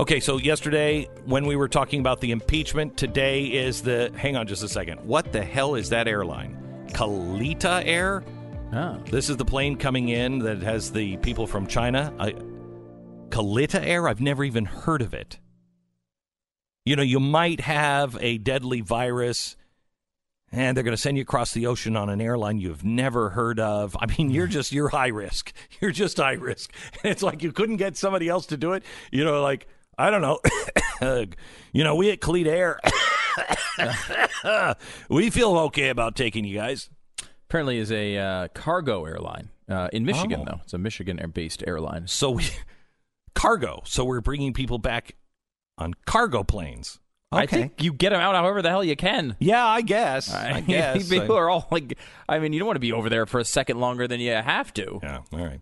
Okay, so yesterday when we were talking about the impeachment, today is the. Hang on just a second. What the hell is that airline? Kalitta Air? Oh. This is the plane coming in that has the people from China. I, Kalitta Air? I've never even heard of it. You know, you might have a deadly virus and they're going to send you across the ocean on an airline you've never heard of. I mean, you're just you're high risk. You're just high risk. It's like you couldn't get somebody else to do it. You know, like I don't know. you know, we at Kalitta Air, we feel okay about taking you guys. Apparently, is a uh, cargo airline uh, in Michigan, Oh. though. It's a Michigan-based airline. So we cargo. So we're bringing people back on cargo planes. I think you get them out however the hell you can. Yeah, I guess. I guess. people are all like, I mean, you don't want to be over there for a second longer than you have to. Yeah. All right.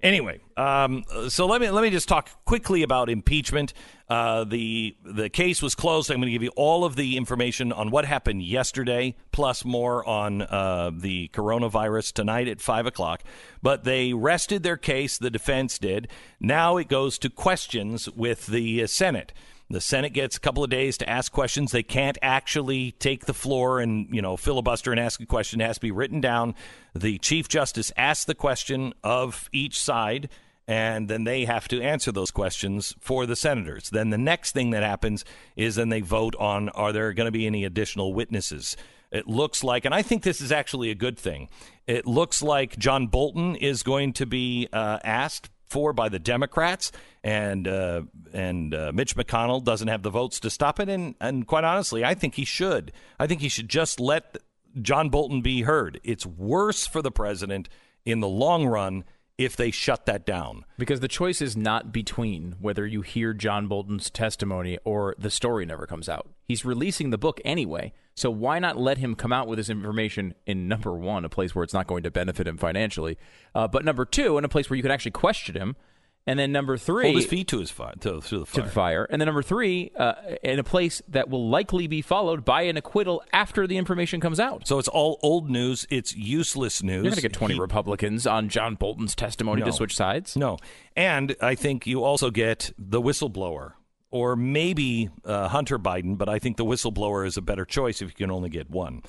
Anyway, um, so let me let me just talk quickly about impeachment. Uh, the the case was closed. I'm going to give you all of the information on what happened yesterday, plus more on uh, the coronavirus tonight at five o'clock. But they rested their case. The defense did. Now it goes to questions with the uh, Senate. The Senate gets a couple of days to ask questions. They can't actually take the floor and, you know, filibuster and ask a question. It has to be written down. The Chief Justice asks the question of each side, and then they have to answer those questions for the senators. Then the next thing that happens is then they vote on are there going to be any additional witnesses? It looks like, and I think this is actually a good thing. It looks like John Bolton is going to be uh, asked for by the Democrats, and uh, and uh, Mitch McConnell doesn't have the votes to stop it. And and quite honestly, I think he should. I think he should just let John Bolton be heard. It's worse for the president in the long run if they shut that down. Because the choice is not between whether you hear John Bolton's testimony or the story never comes out. He's releasing the book anyway, so why not let him come out with this information in number one, a place where it's not going to benefit him financially, uh, but number two, in a place where you can actually question him, and then number three, Hold his feet to his fire to, to the to fire. the fire, and then number three, uh, in a place that will likely be followed by an acquittal after the information comes out. So it's all old news. It's useless news. You're going to get 20 He- Republicans on John Bolton's testimony No. to switch sides. No. And I think you also get the whistleblower or maybe uh, Hunter Biden, but I think the whistleblower is a better choice if you can only get one.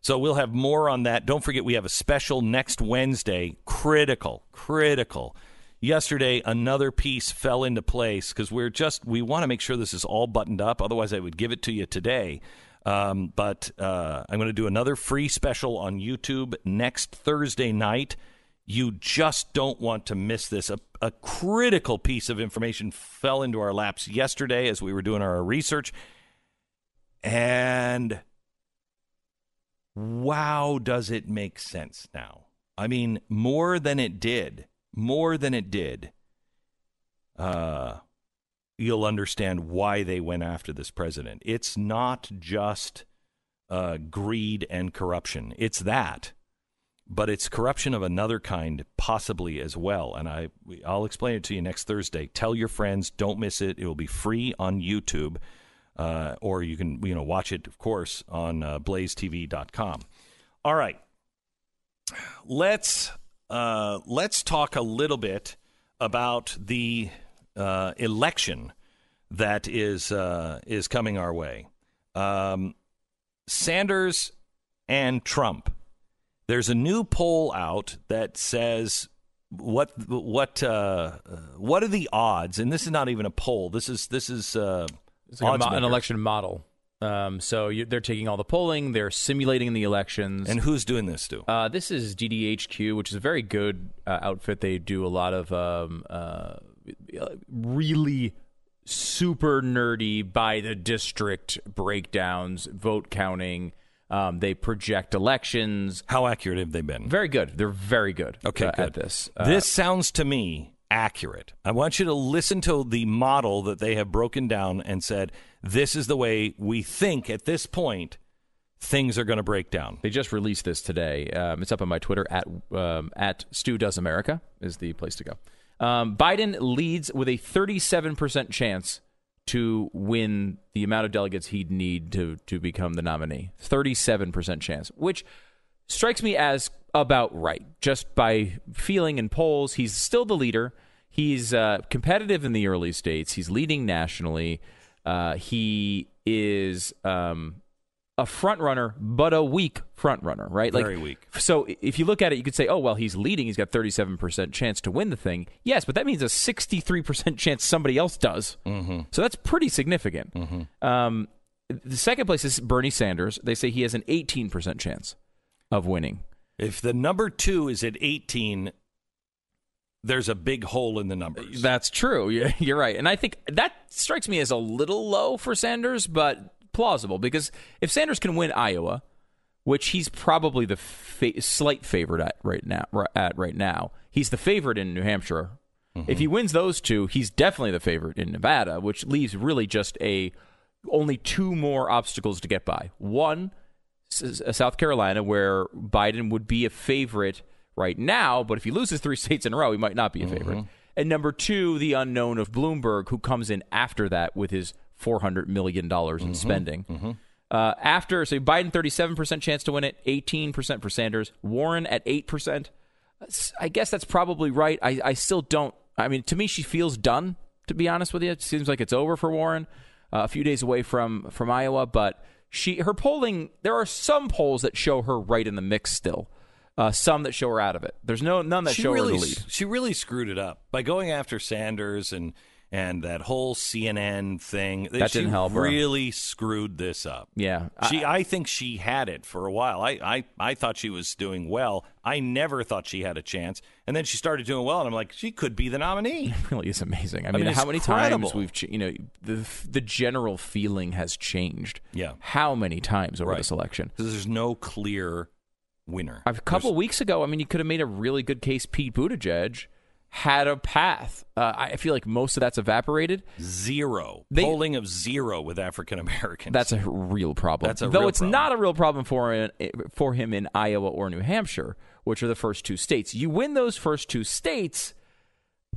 So we'll have more on that. Don't forget, we have a special next Wednesday. Critical, critical. Yesterday, another piece fell into place because we're just, we want to make sure this is all buttoned up. Otherwise, I would give it to you today. Um, but uh, I'm going to do another free special on YouTube next Thursday night. You just don't want to miss this. A, a critical piece of information fell into our laps yesterday as we were doing our research. And wow, does it make sense now? I mean, more than it did, more than it did. Uh, you'll understand why they went after this president. It's not just uh, greed and corruption. It's that, but it's corruption of another kind, possibly as well. And I, I'll explain it to you next Thursday. Tell your friends, don't miss it. It will be free on YouTube, uh, or you can, you know, watch it, of course, on uh, BlazeTV.com. All right, let's uh, let's talk a little bit about the uh, election that is uh, is coming our way. Um, Sanders and Trump. There's a new poll out that says what what uh, what are the odds? And this is not even a poll. This is this is uh, like mo- an election model. Um, so you, they're taking all the polling, they're simulating the elections. And who's doing this to? uh, this is DDHQ, which is a very good uh, outfit. They do a lot of um, uh, really super nerdy by the district breakdowns, vote counting. Um, they project elections. How accurate have they been? Very good. They're very good. Okay, uh, good. at this. Uh, this sounds to me accurate. I want you to listen to the model that they have broken down and said, this is the way we think at this point things are going to break down. They just released this today. Um, it's up on my Twitter at um, at Stu Does America is the place to go. Um, Biden leads with a 37% chance to win the amount of delegates he'd need to to become the nominee. 37% chance, which strikes me as about right. Just by feeling in polls, he's still the leader. he's uh, competitive in the early states. He's leading nationally. Uh, he is um, a front runner, but a weak front runner, right? Very weak. So if you look at it, you could say, oh, well, he's leading. He's got 37% chance to win the thing. Yes, but that means a 63% chance somebody else does. Mm-hmm. So that's pretty significant. Mm-hmm. Um, the second place is Bernie Sanders. They say he has an 18% chance of winning. If the number two is at 18, there's a big hole in the numbers. That's true. Yeah, You're right. And I think that strikes me as a little low for Sanders, but plausible because if Sanders can win Iowa, which he's probably the fa- slight favorite at right now, at right now, he's the favorite in New Hampshire. If he wins those two, he's definitely the favorite in Nevada, which leaves really just a only two more obstacles to get by. One, uh, South Carolina, where Biden would be a favorite right now, but if he loses three states in a row, he might not be a favorite. And number two, the unknown of Bloomberg, who comes in after that with his $400 million in spending. Uh, after, so Biden, 37% chance to win it, 18% for Sanders. Warren at 8%. I guess that's probably right. I, I still don't. I mean, to me, she feels done. To be honest with you, it seems like it's over for Warren. Uh, a few days away from from Iowa, but she her polling. There are some polls that show her right in the mix still. Uh, some that show her out of it. There's no none that she show really, her the lead. She really screwed it up by going after Sanders and and that whole CNN thing. That didn't help her. Really screwed this up. Yeah, She, I, think she had it for a while. I, I, I thought she was doing well. I never thought she had a chance, and then she started doing well, and I'm like, she could be the nominee. really is amazing. I, mean, mean, how many incredible. times we've, you know, the the general feeling has changed. Yeah. How many times over Right. this election? Because there's no clear winner. A couple weeks ago, I mean, you could have made a really good case. Pete Buttigieg had a path. Uh, I feel like most of that's evaporated. Zero They- polling of zero with African Americans. That's a real problem. That's a Though it's problem. not a real problem for for him in Iowa or New Hampshire, which are the first two states. You win those first two states,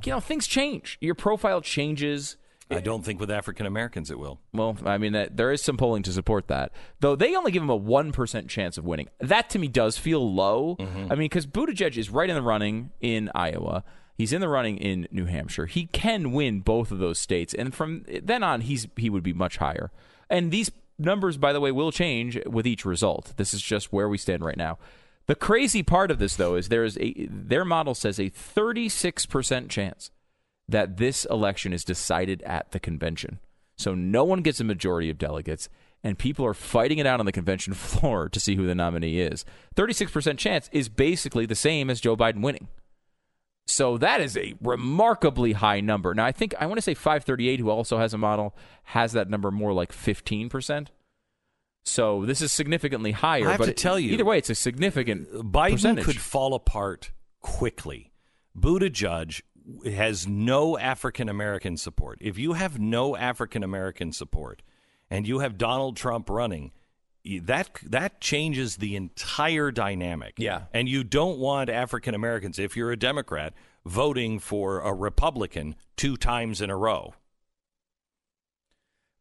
you know, things change. Your profile changes. I don't think with African Americans it will. Well, I mean, that, there is some polling to support that. Though they only give him a 1% chance of winning. That to me does feel low. Mm-hmm. I mean, because Buttigieg is right in the running in Iowa. He's in the running in New Hampshire. He can win both of those states. And from then on, he's he would be much higher. And these numbers, by the way, will change with each result. This is just where we stand right now. The crazy part of this, though, is there is a their model says a 36% chance that this election is decided at the convention. So no one gets a majority of delegates, and people are fighting it out on the convention floor to see who the nominee is. 36% chance is basically the same as Joe Biden winning. So that is a remarkably high number. Now, I think I want to say 538, who also has a model, has that number more like 15%. So this is significantly higher. I have but to tell you- either way, it's a significant Biden percentage. could fall apart quickly. Buttigieg has no African American support. If you have no African American support and you have Donald Trump running, that that changes the entire dynamic. Yeah. And you don't want African Americans if you're a Democrat voting for a Republican two times in a row.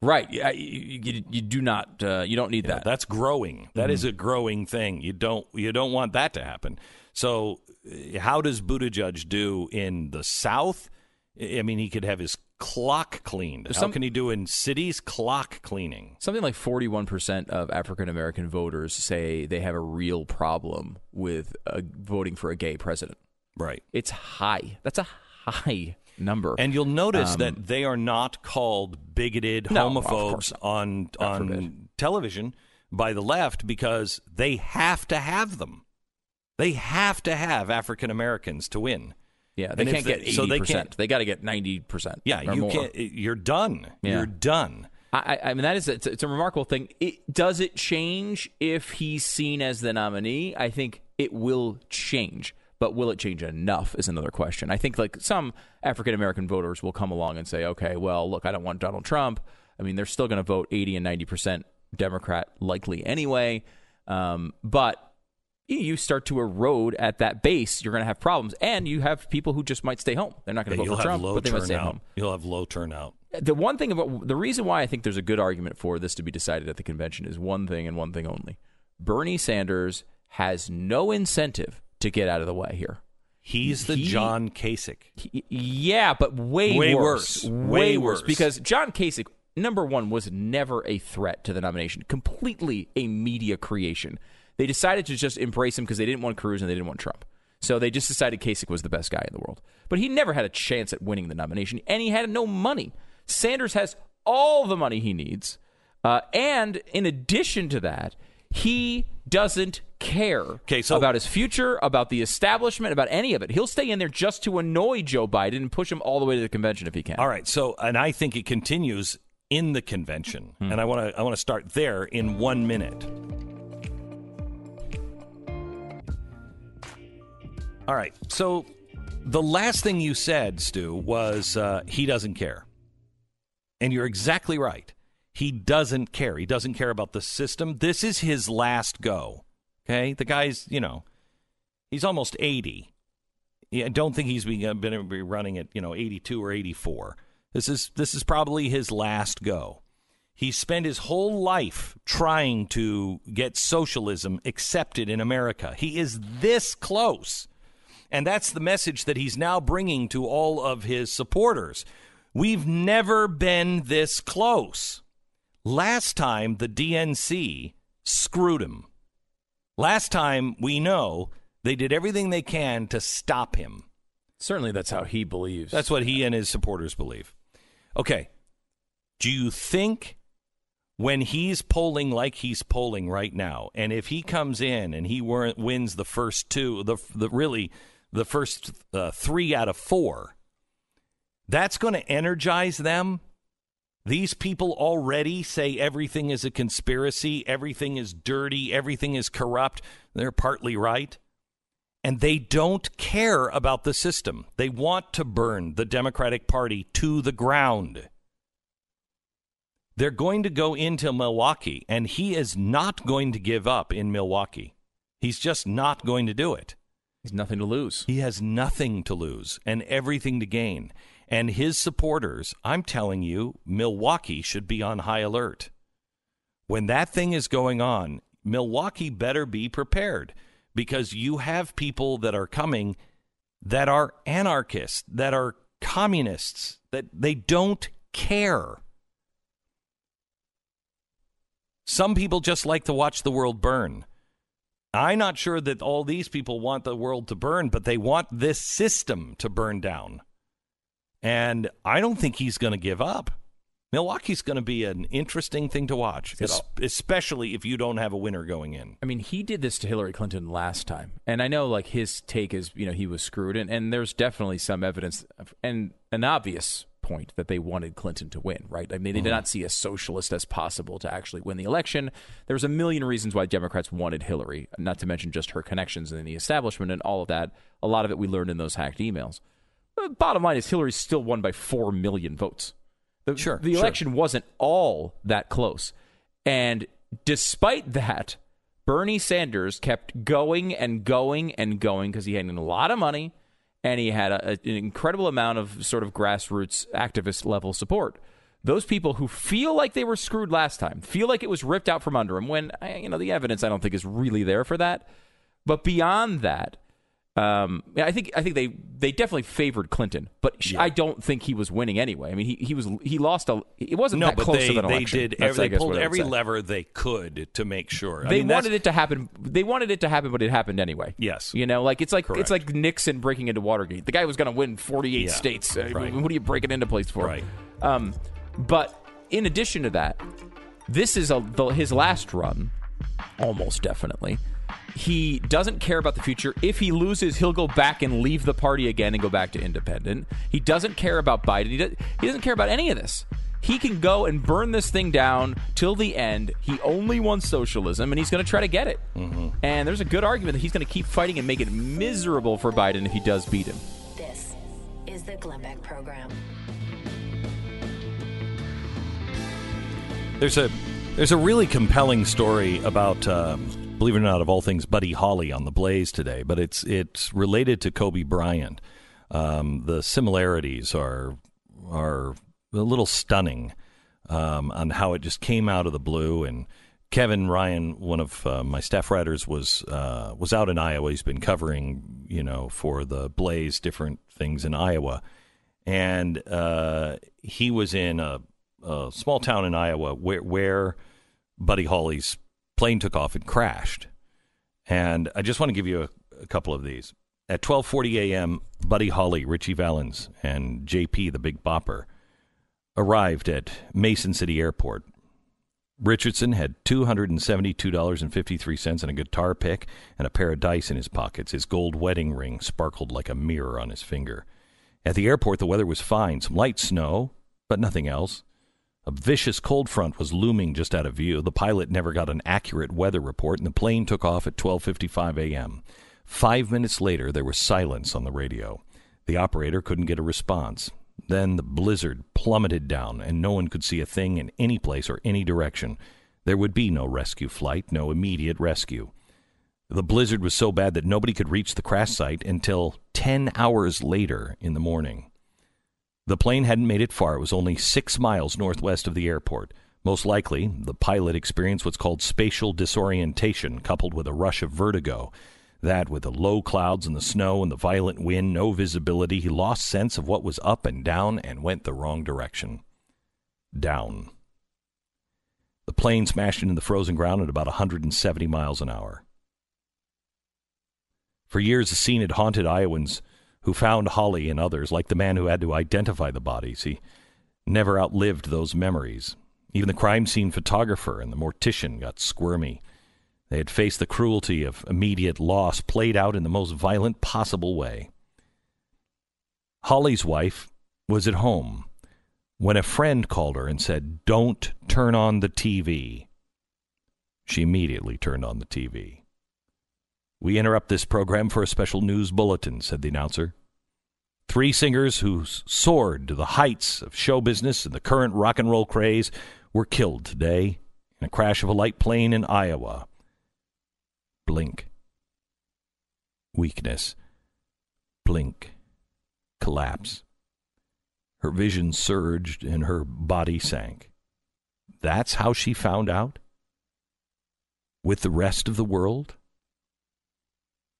Right. Yeah, you, you, you do not. Uh, you don't need Yeah, that. That's growing. That is a growing thing. You don't you don't want that to happen. So, uh, how does Buttigieg do in the South? I mean, he could have his clock cleaned. There's how can he do in cities clock cleaning? Something like 41% of African American voters say they have a real problem with uh, voting for a gay president. Right. It's high. That's a high number. And you'll notice Um, that they are not called bigoted No, homophobes on God on forbid. television by the left because they have to have them. They have to have African Americans to win. Yeah, they and can't they- get 80%. so they can't- they got to get 90%. Yeah, you more. can't. You're done. Yeah. You're done. I, I mean, that is it's, it's a remarkable thing. It, does it change if he's seen as the nominee? I think it will change, but will it change enough is another question. I think like some African American voters will come along and say, okay, well, look, I don't want Donald Trump. I mean, they're still going to vote 80 and 90 percent Democrat likely anyway, um, but. You start to erode at that base, you're going to have problems, and you have people who just might stay home. They're not going to you'll vote for Trump, but they might stay home. You'll have low turnout. the one thing about the reason why I think there's a good argument for this to be decided at the convention is one thing and one thing only. Bernie Sanders has no incentive to get out of the way here. He's the He- John Kasich. He- yeah, but way, Way worse. worse. Way, worse. Because John Kasich, number one, was never a threat to the nomination. Completely a media creation. They decided to just embrace him because they didn't want Cruz and they didn't want Trump. So they just decided Kasich was the best guy in the world. But he never had a chance at winning the nomination, and he had no money. Sanders has all the money he needs. Uh, and in addition to that, he doesn't care Okay, so- about his future, about the establishment, about any of it. He'll stay in there just to annoy Joe Biden and push him all the way to the convention if he can. All right. So, and I think it continues in the convention, and I want to I want to start there in one minute. All right. So, the last thing you said, Stu, was uh, he doesn't care, and you're exactly right. He doesn't care. He doesn't care about the system. This is his last go. Okay, the guy's you know, he's almost eighty. Yeah, I don't think he's going to be running at you know 82 or 84. This is this is probably his last go. He spent his whole life trying to get socialism accepted in America. He is this close. And that's the message that he's now bringing to all of his supporters. We've never been this close. Last time the DNC screwed him. Last time we know they did everything they can to stop him. Certainly, that's how he believes. That's what he and his supporters believe. Okay. Do you think when he's polling like he's polling right now, and if he comes in and he wins the first two, the, the really the first uh, three out of four, that's going to energize them? These people already say everything is a conspiracy, everything is dirty, everything is corrupt. They're partly right. And they don't care about the system. They want to burn the Democratic Party to the ground. They're going to go into Milwaukee, and he is not going to give up in Milwaukee. He's just not going to do it. He's nothing to lose. He has nothing to lose and everything to gain. And his supporters, I'm telling you, Milwaukee should be on high alert. When that thing is going on, Milwaukee better be prepared because you have people that are coming that are anarchists, that are communists, that they don't care. Some people just like to watch the world burn. I'm not sure that all these people want the world to burn, but they want this system to burn down. And I don't think he's going to give up. Milwaukee's going to be an interesting thing to watch, es- especially if you don't have a winner going in. I mean, he did this to Hillary Clinton last time, and I know like his take is, you know, he was screwed, and, and there's definitely some evidence of, and an obvious point that they wanted Clinton to win, right? I mean, they did mm-hmm. not see a socialist as possible to actually win the election. There's a million reasons why Democrats wanted Hillary, not to mention just her connections in the establishment and all of that. A lot of it we learned in those hacked emails. But bottom line is Hillary still won by four million votes. The, Sure, the sure. election wasn't all that close. And despite that, Bernie Sanders kept going and going and going because he had a lot of money and he had a, an incredible amount of sort of grassroots activist level support. Those people who feel like they were screwed last time, feel like it was ripped out from under them, when you know the evidence I don't think is really there for that. But beyond that, um, yeah, I think I think they they definitely favored Clinton, but sh I don't think he was winning anyway. I mean, he he was he lost a. It wasn't No, that but close they, of an they election. did. That's, Every, they guess, pulled what I would every say. lever they could to make sure. I They mean, that's- wanted it to happen. They wanted it to happen, but it happened anyway. Yes. you know, like it's like Correct. it's like Nixon breaking into Watergate. The guy was going to win forty-eight Yeah, states. Right. What are you breaking into place for? Right. Um, but in addition to that, this is a, the, his last run, almost definitely. He doesn't care about the future. If he loses, he'll go back and leave the party again and go back to independent. He doesn't care about Biden. He, does, he doesn't care about any of this. He can go and burn this thing down till the end. He only wants socialism, and he's going to try to get it. And there's a good argument that he's going to keep fighting and make it miserable for Biden if he does beat him. This is the Glenn Beck Program. There's a there's a really compelling story about um, believe it or not of all things Buddy Holly on the Blaze today, but it's it's related to Kobe Bryant. Um, the similarities are are a little stunning um, on how it just came out of the blue and Kevin Ryan, one of uh, my staff writers, was uh, was out in Iowa. He's been covering, you know, for the Blaze different things in Iowa, and uh, he was in a, a, small town in Iowa where, where Buddy Holly's plane took off and crashed. And I just want to give you a, a couple of these. At 12:40 a.m., Buddy Holly, Ritchie Valens, and JP, the Big Bopper, arrived at Mason City Airport. Richardson had $272.53 and a guitar pick and a pair of dice in his pockets. His gold wedding ring sparkled like a mirror on his finger. At the airport, the weather was fine. Some light snow, but nothing else. A vicious cold front was looming just out of view. The pilot never got an accurate weather report, and the plane took off at 12:55 a.m. Five minutes later, there was silence on the radio. The operator couldn't get a response. Then the blizzard plummeted down, and no one could see a thing in any place or any direction. There would be no rescue flight, no immediate rescue. The blizzard was so bad that nobody could reach the crash site until 10 hours later in the morning. The plane hadn't made it far. It was only six miles northwest of the airport. Most likely, the pilot experienced what's called spatial disorientation, coupled with a rush of vertigo. That, with the low clouds and the snow and the violent wind, no visibility, he lost sense of what was up and down and went the wrong direction. Down. The plane smashed into the frozen ground at about 170 miles an hour. For years, the scene had haunted Iowans who found Holly and others, like the man who had to identify the bodies. He never outlived those memories. Even the crime scene photographer and the mortician got squirmy. They had faced the cruelty of immediate loss played out in the most violent possible way. Holly's wife was at home when a friend called her and said, Don't turn on the TV. She immediately turned on the TV. We interrupt this program for a special news bulletin, said the announcer. Three singers who soared to the heights of show business and the current rock and roll craze were killed today in a crash of a light plane in Iowa. Blink. Weakness. Blink. Collapse. Her vision surged and her body sank. That's how she found out? With the rest of the world?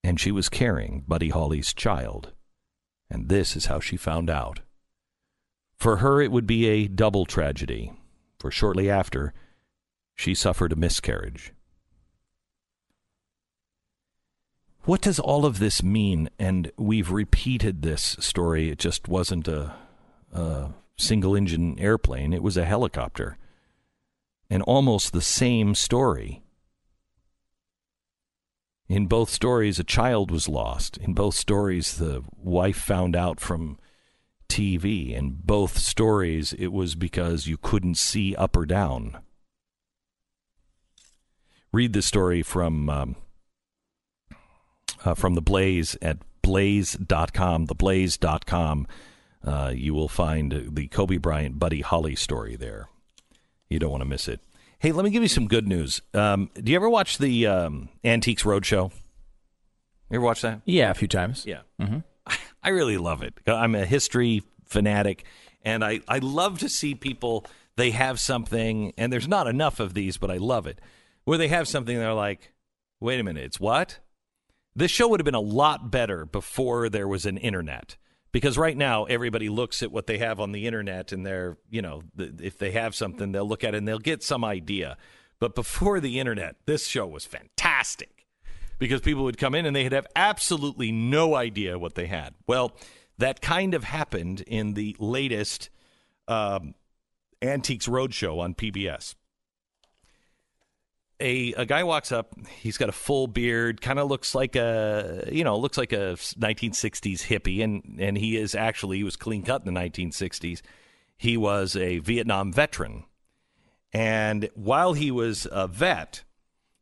And she was carrying Buddy Holly's child. And this is how she found out. For her, it would be a double tragedy, for shortly after, she suffered a miscarriage. What does all of this mean? And we've repeated this story. It just wasn't a, a single engine airplane, it was a helicopter. And almost the same story. In both stories, a child was lost. In both stories, the wife found out from TV. In both stories, it was because you couldn't see up or down. Read the story from um, uh, from the Blaze at blaze.com, theblaze.com. Uh, you will find the Kobe Bryant Buddy Holly story there. You don't want to miss it. Hey, let me give you some good news. Um, do you ever watch the um, Antiques Roadshow? You ever watch that? Yeah, a few times. Yeah. Mm-hmm. I really love it. I'm a history fanatic, and I, I love to see people, they have something, and there's not enough of these, but I love it, where they have something, they're like, wait a minute, it's what? This show would have been a lot better before there was an internet because right now everybody looks at what they have on the internet and they're you know if they have something they'll look at it and they'll get some idea. But before the internet this show was fantastic because people would come in and they'd have absolutely no idea what they had. Well that kind of happened in the latest um, antiques roadshow on pbs a, a guy walks up. He's got a full beard, kind of looks like a you know looks like a 1960s hippie, and and he is actually he was clean cut in the 1960s. He was a Vietnam veteran, and while he was a vet,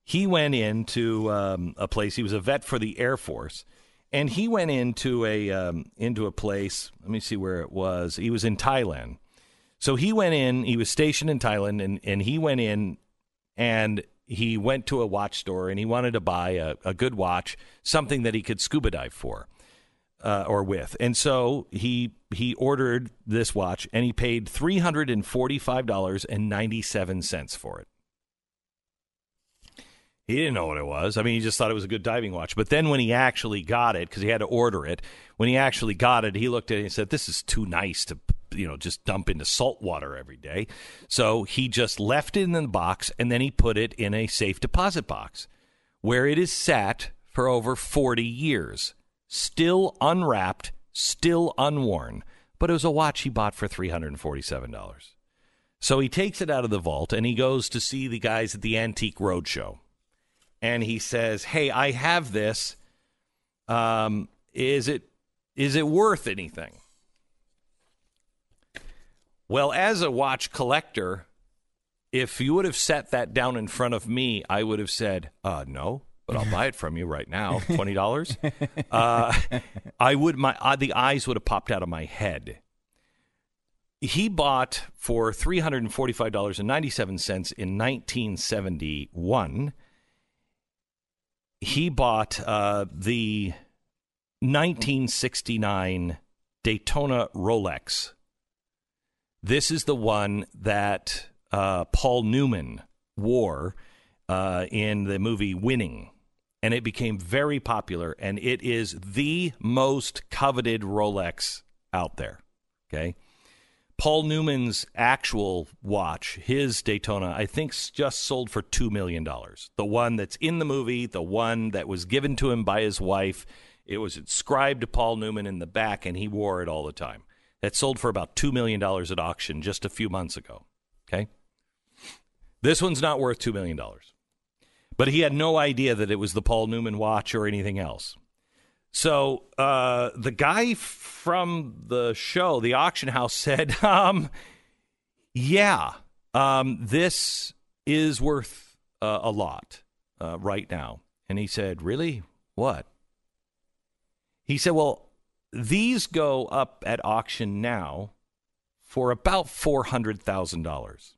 he went into um, a place. He was a vet for the Air Force, and he went into a um, into a place. Let me see where it was. He was in Thailand. So he went in. He was stationed in Thailand, and and he went in and he went to a watch store and he wanted to buy a, a good watch, something that he could scuba dive for. Uh, or with, and so he he ordered this watch, and he paid three hundred and forty five dollars and ninety seven cents for it. He didn't know what it was. I mean, he just thought it was a good diving watch. But then when he actually got it, because he had to order it, when he actually got it, he looked at it and said, "This is too nice to." You know, just dump into salt water every day. So he just left it in the box and then he put it in a safe deposit box where it is sat for over 40 years, still unwrapped, still unworn. But it was a watch he bought for $347. So he takes it out of the vault and he goes to see the guys at the Antique Roadshow. And he says, "Hey, I have this. Um, is it is it worth anything?" Well, as a watch collector, if you would have set that down in front of me, I would have said, uh, no, but I'll buy it from you right now, twenty dollars. uh, I would my uh, the eyes would have popped out of my head. He bought for three hundred and forty five dollars and ninety seven cents in nineteen seventy one. He bought uh, the nineteen sixty nine Daytona Rolex. This is the one that uh, Paul Newman wore uh, in the movie Winning, and it became very popular. And it is the most coveted Rolex out there. Okay, Paul Newman's actual watch, his Daytona, I think just sold for two million dollars. The one that's in the movie, the one that was given to him by his wife, it was inscribed to Paul Newman in the back, and he wore it all the time. That sold for about $2 million at auction just a few months ago. Okay? This one's not worth $2 million. But he had no idea that it was the Paul Newman watch or anything else. So uh, the guy from the show, the auction house, said, um, Yeah, um, this is worth uh, a lot uh, right now. And he said, Really? What? He said, Well, these go up at auction now for about $400,000.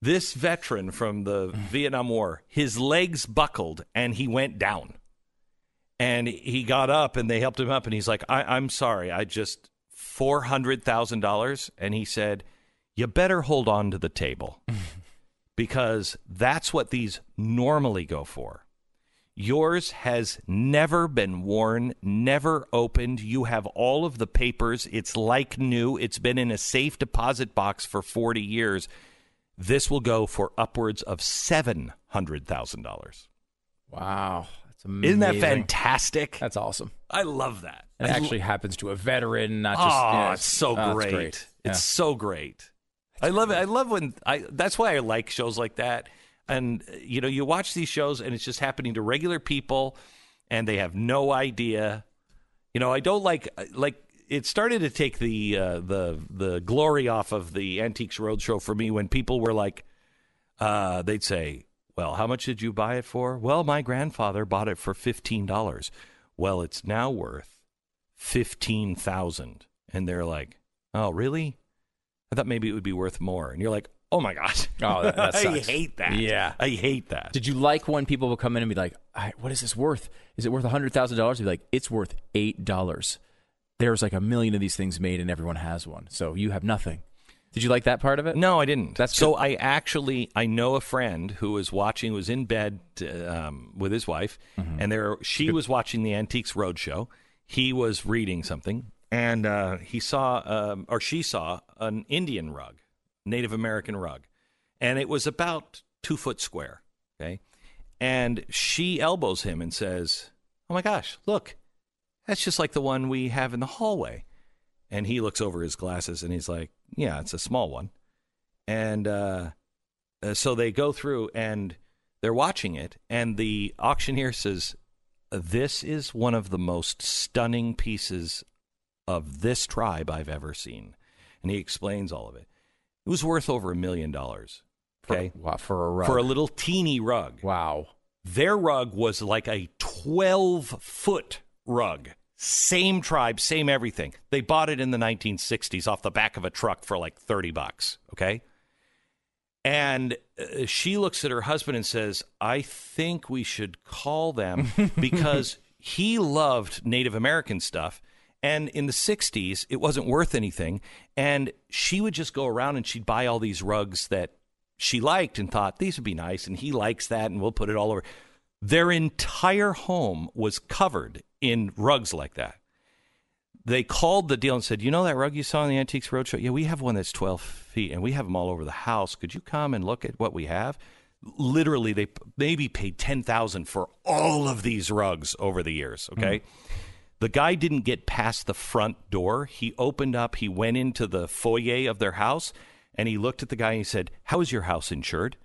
This veteran from the Vietnam War, his legs buckled and he went down. And he got up and they helped him up and he's like, I- am sorry, I just $400,000. And he said, You better hold on to the table because that's what these normally go for. Yours has never been worn, never opened. You have all of the papers. It's like new. It's been in a safe deposit box for 40 years. This will go for upwards of $700,000. Wow. That's amazing. Isn't that fantastic? That's awesome. I love that. It actually lo- happens to a veteran, not just. Oh, yeah, it's so oh, great. It's great. Yeah. It's so great. I love it. I love when I. That's why I like shows like that. And you know, you watch these shows, and it's just happening to regular people, and they have no idea. You know, I don't like like it started to take the uh, the the glory off of the Antiques Roadshow for me when people were like, uh, they'd say, "Well, how much did you buy it for?" Well, my grandfather bought it for fifteen dollars. Well, it's now worth fifteen thousand, and they're like, "Oh, really?" I thought maybe it would be worth more, and you're like, "Oh my gosh!" Oh, that- that I hate that. Yeah. I hate that. Did you like when people would come in and be like, "I- "What is this worth? Is it worth a hundred thousand dollars?" Be like, "It's worth eight dollars." There's like a million of these things made, and everyone has one, so you have nothing. Did you like that part of it? No, I didn't. That's so. I actually I know a friend who was watching, was in bed um, with his wife, Mm-hmm. and there she was watching the Antiques Roadshow. He was reading something, and uh, he saw, um, or she saw, an Indian rug, Native American rug, and it was about two foot square. Okay, and she elbows him and says, "Oh my gosh, look, that's just like the one we have in the hallway." And he looks over his glasses and he's like, "Yeah, it's a small one." And uh, uh, so they go through and they're watching it, and the auctioneer says, "This is one of the most stunning pieces of this tribe I've ever seen." And he explains all of it. It was worth over a million dollars. Okay, Wow, for a rug. for a little teeny rug. wow. Their rug was like a 12 foot rug. Same tribe, same everything. They bought it in the 1960s off the back of a truck for like 30 bucks. Okay. And uh, she looks at her husband and says, I think we should call them because he loved Native American stuff. And in the 60s, it wasn't worth anything. And she would just go around and she'd buy all these rugs that she liked and thought these would be nice, and he likes that, and we'll put it all over. Their entire home was covered in rugs like that. They called the deal and said, "You know that rug you saw in the Antiques Roadshow? Yeah, we have one that's 12 feet, and we have them all over the house. Could you come and look at what we have?" Literally, they maybe paid ten thousand for all of these rugs over the years. Okay. Mm. The guy didn't get past the front door. He opened up, he went into the foyer of their house, and he looked at the guy and he said, How is your house insured?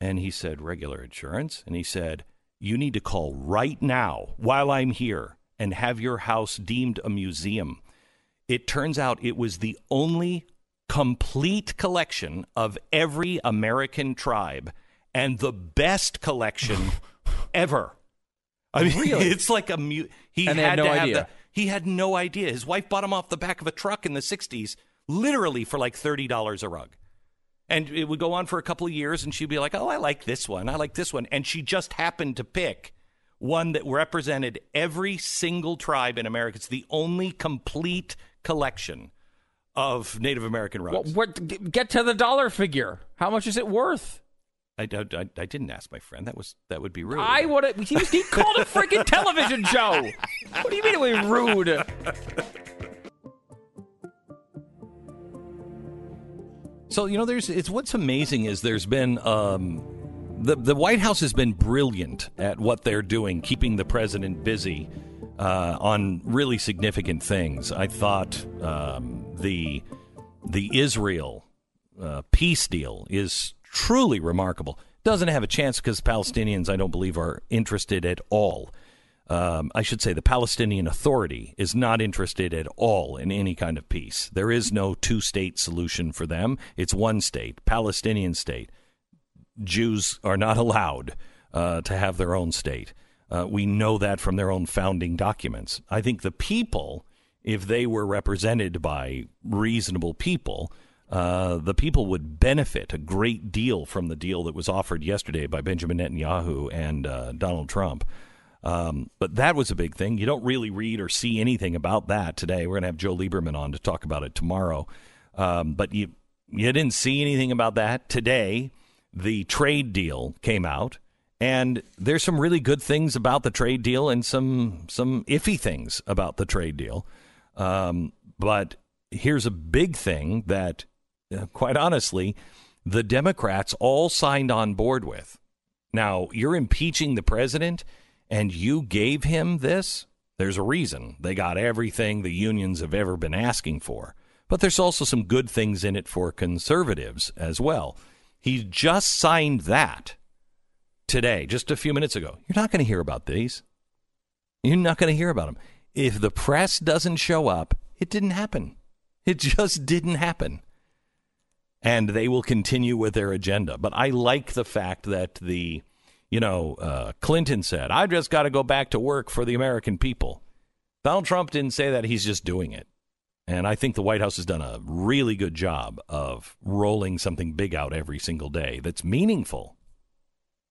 And he said, Regular insurance. And he said, You need to call right now while I'm here and have your house deemed a museum. It turns out it was the only complete collection of every American tribe and the best collection ever. I mean, really? it's like a mute. he and had, no idea. The, he had no idea. His wife bought him off the back of a truck in the '60s, literally for like thirty dollars a rug. And it would go on for a couple of years, and she'd be like, "Oh, I like this one. I like this one," and she just happened to pick one that represented every single tribe in America. It's the only complete collection of Native American rugs. Well, what, get to the dollar figure. How much is it worth? I, I, I, didn't ask my friend. That was that would be rude. I would have. He, he called a freaking television show. What do you mean it was rude? So you know, there's it's what's amazing is there's been um, the the White House has been brilliant at what they're doing, keeping the president busy uh, on really significant things. I thought um, the the Israel uh, peace deal is truly remarkable. Doesn't have a chance because Palestinians, I don't believe, are interested at all. Um, I should say the Palestinian Authority is not interested at all in any kind of peace. There is no two state solution for them. It's one state, Palestinian state. Jews are not allowed uh, to have their own state. Uh, we know that from their own founding documents. I think the people, if they were represented by reasonable people, uh, the people would benefit a great deal from the deal that was offered yesterday by Benjamin Netanyahu and uh, Donald Trump. Um, but that was a big thing. You don't really read or see anything about that today. We're going to have Joe Lieberman on to talk about it tomorrow. Um, but you you didn't see anything about that today. The trade deal came out, and there's some really good things about the trade deal and some some iffy things about the trade deal. Um, but here's a big thing that Uh, quite honestly, the Democrats all signed on board with. Now, you're impeaching the president and you gave him this. There's a reason. They got everything the unions have ever been asking for. But there's also some good things in it for conservatives as well. He just signed that today, just a few minutes ago. You're not going to hear about these. You're not going to hear about them. If the press doesn't show up, it didn't happen. It just didn't happen and they will continue with their agenda. But I like the fact that the, you know, uh, Clinton said, I just got to go back to work for the American people. Donald Trump didn't say that. He's just doing it. And I think the White House has done a really good job of rolling something big out every single day that's meaningful.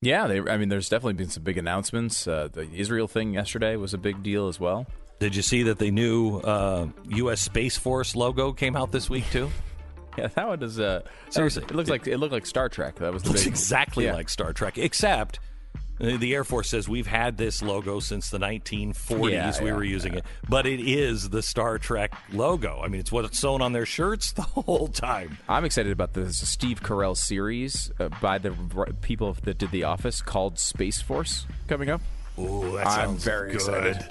Yeah, they, I mean, there's definitely been some big announcements. Uh, the Israel thing yesterday was a big deal as well. Did you see that the new uh, U.S. Space Force logo came out this week, too? Yeah, that one is uh, seriously. It looks like it looked like Star Trek. That was the looks big, exactly yeah. like Star Trek, except the Air Force says we've had this logo since the 1940s. Yeah, we yeah, were using it, but it is the Star Trek logo. I mean, it's what's sewn on their shirts the whole time. I'm excited about this Steve Carell series uh, by the people that did The Office called Space Force coming up. Ooh, that sounds I'm very good. excited.